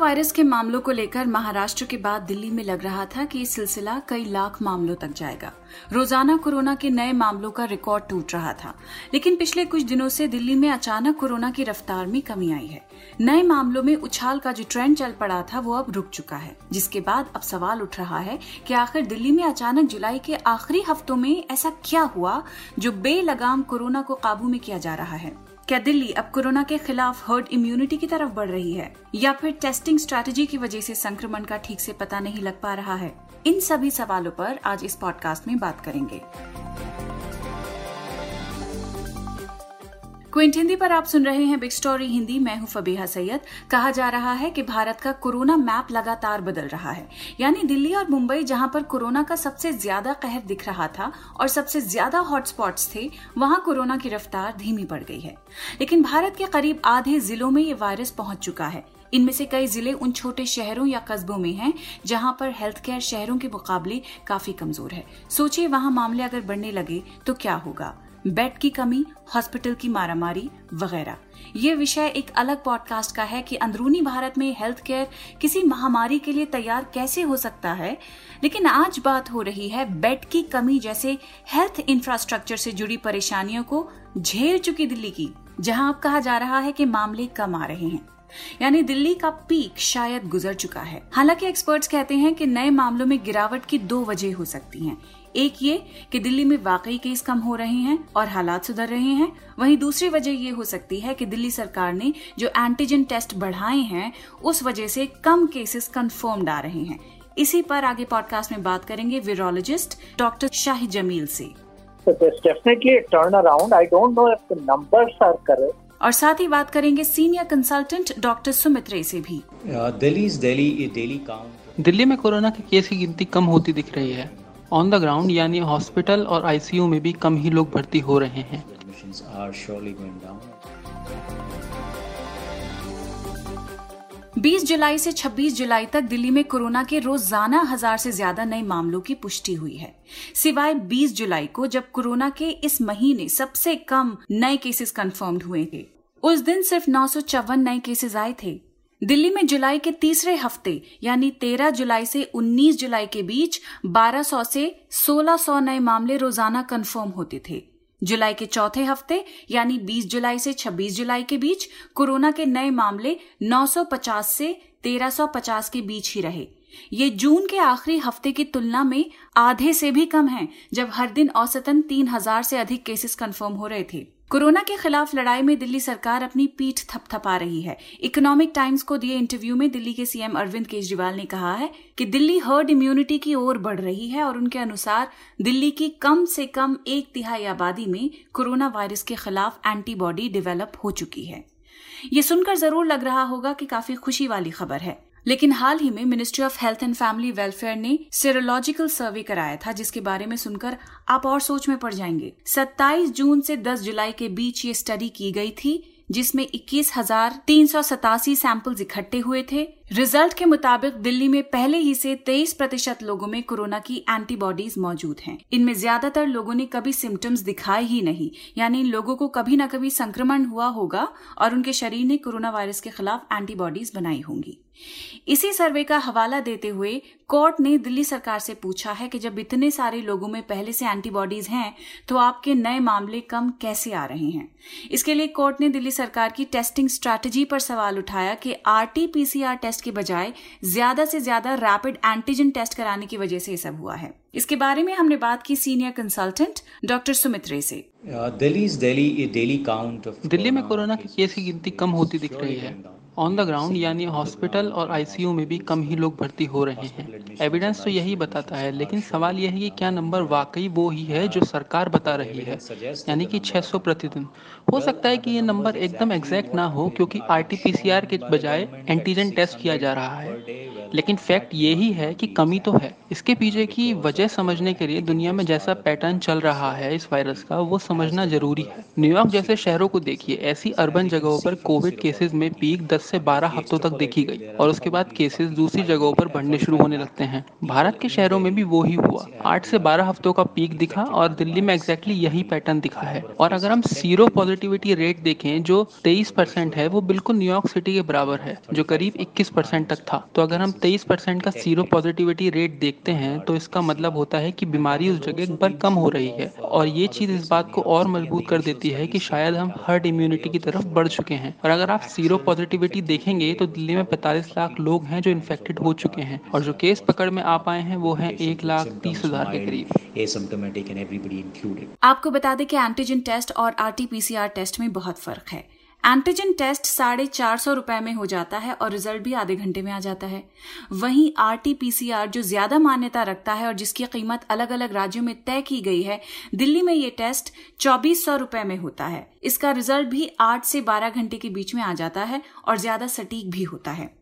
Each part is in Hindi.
Virus के मामलों को लेकर महाराष्ट्र के बाद दिल्ली में लग रहा था कि सिलसिला कई लाख मामलों तक जाएगा। रोज़ाना कोरोना के नए मामलों का रिकॉर्ड टूट रहा था। लेकिन पिछले कुछ दिनों से दिल्ली में अचानक कोरोना की रफ्तार में कमी आई है। नए मामलों में उछाल का जो ट्रेंड चल पड़ा था, वो अब रुक चुका है। जिसके बाद अब सवाल उठ रहा है कि आखिर दिल्ली में अचानक जुलाई के आखिरी हफ्तों में ऐसा क्या हुआ जो बेलगाम कोरोना को काबू में किया जा रहा है? क्या दिल्ली अब कोरोना के खिलाफ हर्ड इम्यूनिटी की तरफ़ बढ़ रही है? या फिर टेस्टिंग स्ट्रैटेजी की वजह से संक्रमण का ठीक से पता नहीं लग पा रहा है? इन सभी सवालों पर आज इस पॉडकास्ट में बात करेंगे। क्विंट हिंदी पर आप सुन रहे हैं बिग स्टोरी हिंदी। मैं हूँ फबीहा सैयद। कहा जा रहा है कि भारत का कोरोना मैप लगातार बदल रहा है। यानी दिल्ली और मुंबई, जहाँ पर कोरोना का सबसे ज़्यादा कहर दिख रहा था और सबसे ज़्यादा हॉटस्पॉट्स थे, वहाँ कोरोना की रफ्तार धीमी पड़ गई है। लेकिन भारत के करीब आधे जिलों में ये वायरस पहुँच चुका है। इनमें से कई ज़िले उन छोटे शहरों या कस्बों में हैं, जहाँ पर हेल्थ केयर शहरों के मुकाबले काफ़ी कमज़ोर है। सोचिए, वहाँ मामले अगर बढ़ने लगे तो क्या होगा? बेड की कमी, हॉस्पिटल की मारामारी वगैरह। ये विषय एक अलग पॉडकास्ट का है कि अंदरूनी भारत में हेल्थ केयर किसी महामारी के लिए तैयार कैसे हो सकता है। लेकिन आज बात हो रही है बेड की कमी जैसे हेल्थ इंफ्रास्ट्रक्चर से जुड़ी परेशानियों को झेल चुकी दिल्ली की, जहाँ अब कहा जा रहा है कि मामले कम आ रहे हैं। यानी दिल्ली का पीक शायद गुजर चुका है। हालाँकि एक्सपर्ट्स कहते हैं कि नए मामलों में गिरावट की दो वजह हो सकती हैं। एक ये कि दिल्ली में वाकई केस कम हो रहे हैं और हालात सुधर रहे हैं। वहीं दूसरी वजह ये हो सकती है कि दिल्ली सरकार ने जो एंटीजन टेस्ट बढ़ाए हैं उस वजह से कम केसेस कंफर्म्ड आ रहे हैं। इसी पर आगे पॉडकास्ट में बात करेंगे वीरोलॉजिस्ट डॉक्टर शाही जमील से। और साथ ही बात करेंगे senior consultant doctor Sumit Ray से भी। दिल्ली में कोरोना के केस की गिनती कम होती दिख रही है। ऑन द ग्राउंड यानी हॉस्पिटल और आईसीयू में भी कम ही लोग भर्ती हो रहे हैं। 20 जुलाई से 26 जुलाई तक दिल्ली में कोरोना के रोज़ाना हज़ार से ज़्यादा नए मामलों की पुष्टि हुई है। सिवाय 20 जुलाई को जब कोरोना के इस महीने सबसे कम नए केसेस कंफर्म्ड हुए थे। उस दिन सिर्फ़ नौ सौ चौवन नए केसेस आए थे। दिल्ली में जुलाई के तीसरे हफ़्ते, यानी 13 जुलाई से 19 जुलाई के बीच 1200 से 1600 नए मामले रोज़ाना कंफर्म होते थे। जुलाई के चौथे हफ़्ते, यानी 20 जुलाई से 26 जुलाई के बीच कोरोना के नए मामले 950 से 1350 के बीच ही रहे। ये जून के आखिरी हफ़्ते की तुलना में आधे से भी कम है, जब हर दिन औसतन 3000 से अधिक केसेस कंफर्म हो रहे थे। कोरोना के खिलाफ लड़ाई में दिल्ली सरकार अपनी पीठ थपथपा रही है। इकोनॉमिक टाइम्स को दिए इंटरव्यू में दिल्ली के सीएम अरविंद केजरीवाल ने कहा है कि दिल्ली हर्ड इम्यूनिटी की ओर बढ़ रही है और उनके अनुसार दिल्ली की कम से कम एक तिहाई आबादी में कोरोना वायरस के खिलाफ एंटीबॉडी डेवलप हो चुकी है। ये सुनकर ज़रूर लग रहा होगा कि काफ़ी खुशी वाली खबर है। लेकिन हाल ही में ministry of health and family welfare ने सीरोलॉजिकल सर्वे कराया था, जिसके बारे में सुनकर आप और सोच में पड़ जाएँगे। 27 जून से 10 जुलाई के बीच ये स्टडी की गई थी, जिसमें इक्कीस हज़ार तीन सौ सतासी सैंपल्स इकट्ठे हुए थे। रिज़ल्ट के मुताबिक दिल्ली में पहले ही से 23 प्रतिशत लोगों में कोरोना की एंटीबॉडीज मौजूद हैं। इनमें ज़्यादातर लोगों ने कभी सिम्टम्स दिखाए ही नहीं, यानी इन लोगों को कभी न कभी संक्रमण हुआ होगा और उनके शरीर ने कोरोना वायरस के खिलाफ एंटीबॉडीज बनाई होंगी इसी सर्वे का हवाला देते हुए कोर्ट ने दिल्ली सरकार से पूछा है कि जब इतने सारे लोगों में पहले से एंटीबॉडीज हैं तो आपके नए मामले कम कैसे आ रहे हैं इसके लिए कोर्ट ने दिल्ली सरकार की टेस्टिंग स्ट्रैटेजी पर सवाल उठाया कि आरटीपीसीआर टेस्ट टेस्ट के बजाय ज़्यादा से ज़्यादा रैपिड एंटीजन टेस्ट कराने की वजह से ये सब हुआ है। इसके बारे में हमने बात की senior consultant doctor Sumit Ray से। दिल्ली में कोरोना के केस की गिनती कम होती दिख रही है। ऑन द ग्राउंड यानी हॉस्पिटल और आईसीयू में भी कम ही लोग भर्ती हो रहे हैं। एविडेंस तो यही बताता है, लेकिन सवाल यह है कि क्या नंबर वाकई वो ही है जो सरकार बता रही है? यानी कि 600 प्रतिदिन। हो सकता है कि ये नंबर एकदम एग्जैक्ट ना हो, क्योंकि आरटीपीसीआर के बजाय एंटीजन टेस्ट किया जा रहा है। लेकिन फैक्ट ये ही है कि कमी तो है। इसके पीछे की वजह समझने के लिए दुनिया में जैसा पैटर्न चल रहा है इस वायरस का, वो समझना ज़रूरी है। न्यूयॉर्क जैसे शहरों को देखिए, ऐसी अर्बन जगहों पर कोविड केसेस में पीक 10 से 12 हफ्तों तक देखी गई और उसके बाद केसेस दूसरी जगहों पर बढ़ने शुरू होने लगते हैं। भारत के शहरों में भी वो ही हुआ। आठ से बारह हफ्तों का पीक दिखा और दिल्ली में एग्जैक्टली यही पैटर्न दिखा है। और अगर हम सीरो पॉजिटिविटी रेट देखें, जो तेईस है, वो बिल्कुल न्यूयॉर्क सिटी के बराबर है, जो करीब इक्कीस तक था। तो अगर हम तेईस परसेंट का सीरो पॉजिटिविटी रेट देखते हैं तो इसका मतलब होता है कि बीमारी उस जगह पर कम हो रही है और ये चीज़ इस बात को और मज़बूत कर देती है कि शायद हम हर्ड इम्यूनिटी की तरफ़ बढ़ चुके हैं। और अगर आप सीरो पॉजिटिविटी देखेंगे तो दिल्ली में पैंतालीस लाख लोग हैं जो इन्फेक्टेड हो चुके हैं और जो केस पकड़ में आ पाए हैं वो है एक लाख तीस हज़ार के करीब। आपको बता दें कि एंटीजन टेस्ट और आरटीपीसीआर टेस्ट में बहुत फ़र्क है। एंटीजन टेस्ट साढ़े चार सौ रुपए में हो जाता है और रिज़ल्ट भी आधे घंटे में आ जाता है। वहीं आरटीपीसीआर जो ज़्यादा मान्यता रखता है और जिसकी कीमत अलग अलग राज्यों में तय की गई है, दिल्ली में ये टेस्ट चौबीस सौ रुपए में होता है। इसका रिज़ल्ट भी आठ से बारह घंटे के बीच में आ जाता है और ज़्यादा सटीक भी होता है।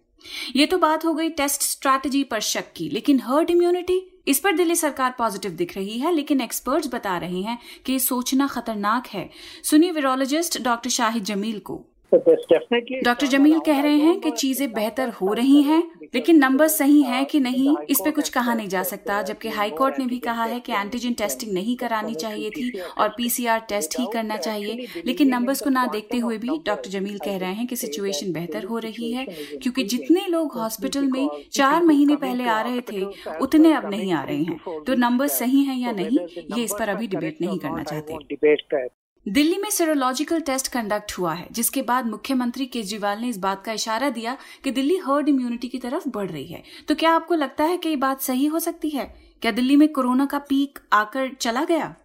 ये तो बात हो गई टेस्ट स्ट्रैटेजी पर शक की लेकिन हर्ड इम्यूनिटी इस पर दिल्ली सरकार पॉजिटिव दिख रही है लेकिन एक्सपर्ट्स बता रहे हैं कि सोचना खतरनाक है। सुनिए वीरोलॉजिस्ट डॉक्टर शाहिद जमील को। डॉक्टर जमील कह रहे हैं कि चीज़ें बेहतर हो रही हैं। लेकिन नंबर सही है कि नहीं, इस पे कुछ कहा नहीं जा सकता, जबकि हाई कोर्ट ने भी कहा है कि एंटीजन टेस्टिंग नहीं करानी चाहिए थी और पीसीआर टेस्ट ही करना चाहिए, लेकिन नंबर्स को ना देखते हुए भी डॉक्टर जमील कह रहे हैं कि सिचुएशन बेहतर हो रही है, क्योंकि जितने लोग हॉस्पिटल में चार महीने पहले आ रहे थे, उतने अब नहीं आ रहे हैं। तो नंबर सही है या नहीं, ये इस पर अभी डिबेट नहीं करना चाहते। दिल्ली में सेरोलॉजिकल टेस्ट कंडक्ट हुआ है जिसके बाद मुख्यमंत्री केजरीवाल ने इस बात का इशारा दिया कि दिल्ली हर्ड इम्यूनिटी की तरफ़ बढ़ रही है। तो क्या आपको लगता है कि ये बात सही हो सकती है? क्या दिल्ली में कोरोना का पीक आकर चला गया?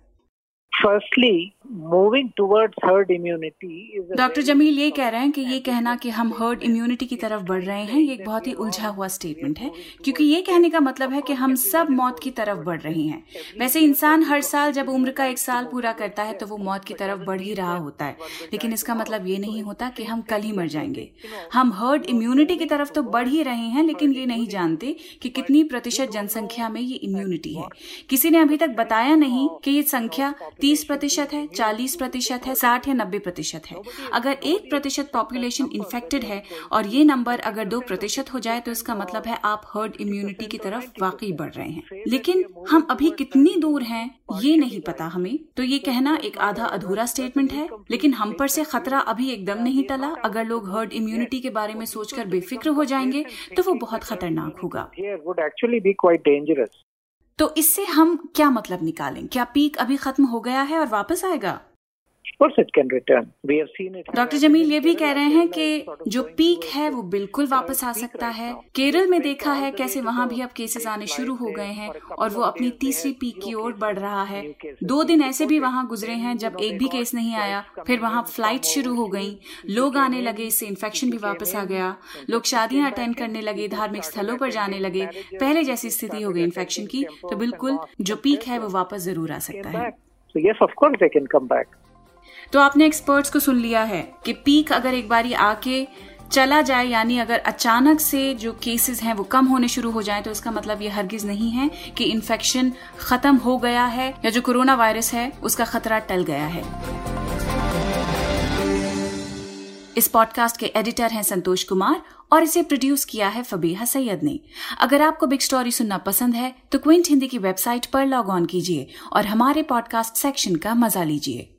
Firstly, towards herd immunity is doctor Jameel ये कह रहे हैं कि ये कहना कि हम हर्ड इम्यूनिटी की तरफ़ बढ़ रहे हैं ये एक बहुत ही उलझा हुआ स्टेटमेंट है क्योंकि ये कहने का मतलब है कि हम सब मौत की तरफ़ बढ़ रहे हैं वैसे इंसान हर साल जब उम्र का एक साल पूरा करता है तो वो मौत की तरफ़ बढ़ ही रहा होता है। लेकिन इसका मतलब ये नहीं होता कि हम कल ही मर जाएँगे। हम हर्ड इम्यूनिटी की तरफ़ तो बढ़ ही रहे हैं लेकिन ये नहीं जानते कि कितनी प्रतिशत जनसंख्या में ये इम्यूनिटी है। किसी ने अभी तक बताया नहीं कि ये संख्या तीस प्रतिशत है चालीस प्रतिशत है, साठ या नब्बे प्रतिशत है। अगर एक प्रतिशत पॉपुलेशन इन्फेक्टेड है और ये नंबर अगर दो प्रतिशत हो जाए तो इसका मतलब है आप हर्ड इम्यूनिटी की तरफ़ वाकई बढ़ रहे हैं। लेकिन हम अभी कितनी दूर हैं, ये नहीं पता हमें। तो ये कहना एक आधा अधूरा स्टेटमेंट है, लेकिन हम पर से खतरा अभी एकदम नहीं टला। अगर लोग हर्ड इम्यूनिटी के बारे में सोचकर बेफिक्र हो जाएँगे तो वो बहुत खतरनाक होगा। तो इससे हम क्या मतलब निकालें? क्या पीक अभी खत्म हो गया है और वापस आएगा? डॉक्टर जमील ये भी कह रहे हैं कि जो पीक है वो बिल्कुल वापस आ सकता है। केरल में देखा है कैसे वहाँ भी अब केसेस आने शुरू हो गए हैं और वो अपनी तीसरी पीक की ओर बढ़ रहा है। दो दिन ऐसे भी वहाँ गुजरे हैं जब एक भी केस नहीं आया। फिर वहाँ फ़्लाइट शुरू हो गई। लोग आने लगे इससे इन्फेक्शन भी वापस आ गया। लोग शादियाँ अटेंड करने लगे धार्मिक स्थलों पर जाने लगे। पहले जैसी स्थिति हो गई इन्फेक्शन की तो बिल्कुल जो पीक है वो वापस ज़रूर आ सकता है So yes, of course they can come back. तो आपने एक्सपर्ट्स को सुन लिया है कि पीक अगर एक बारी आके चला जाए, यानी अगर अचानक से जो केसेस हैं वो कम होने शुरू हो जाए तो इसका मतलब ये हरगिज नहीं है कि इन्फेक्शन खत्म हो गया है या जो कोरोना वायरस है, उसका खतरा टल गया है। इस पॉडकास्ट के एडिटर हैं संतोष कुमार और इसे प्रोड्यूस किया है फबीहा सैयद ने। अगर आपको बिग स्टोरी सुनना पसंद है तो क्विंट हिंदी की वेबसाइट पर लॉग ऑन कीजिए और हमारे पॉडकास्ट सेक्शन का मज़ा लीजिए।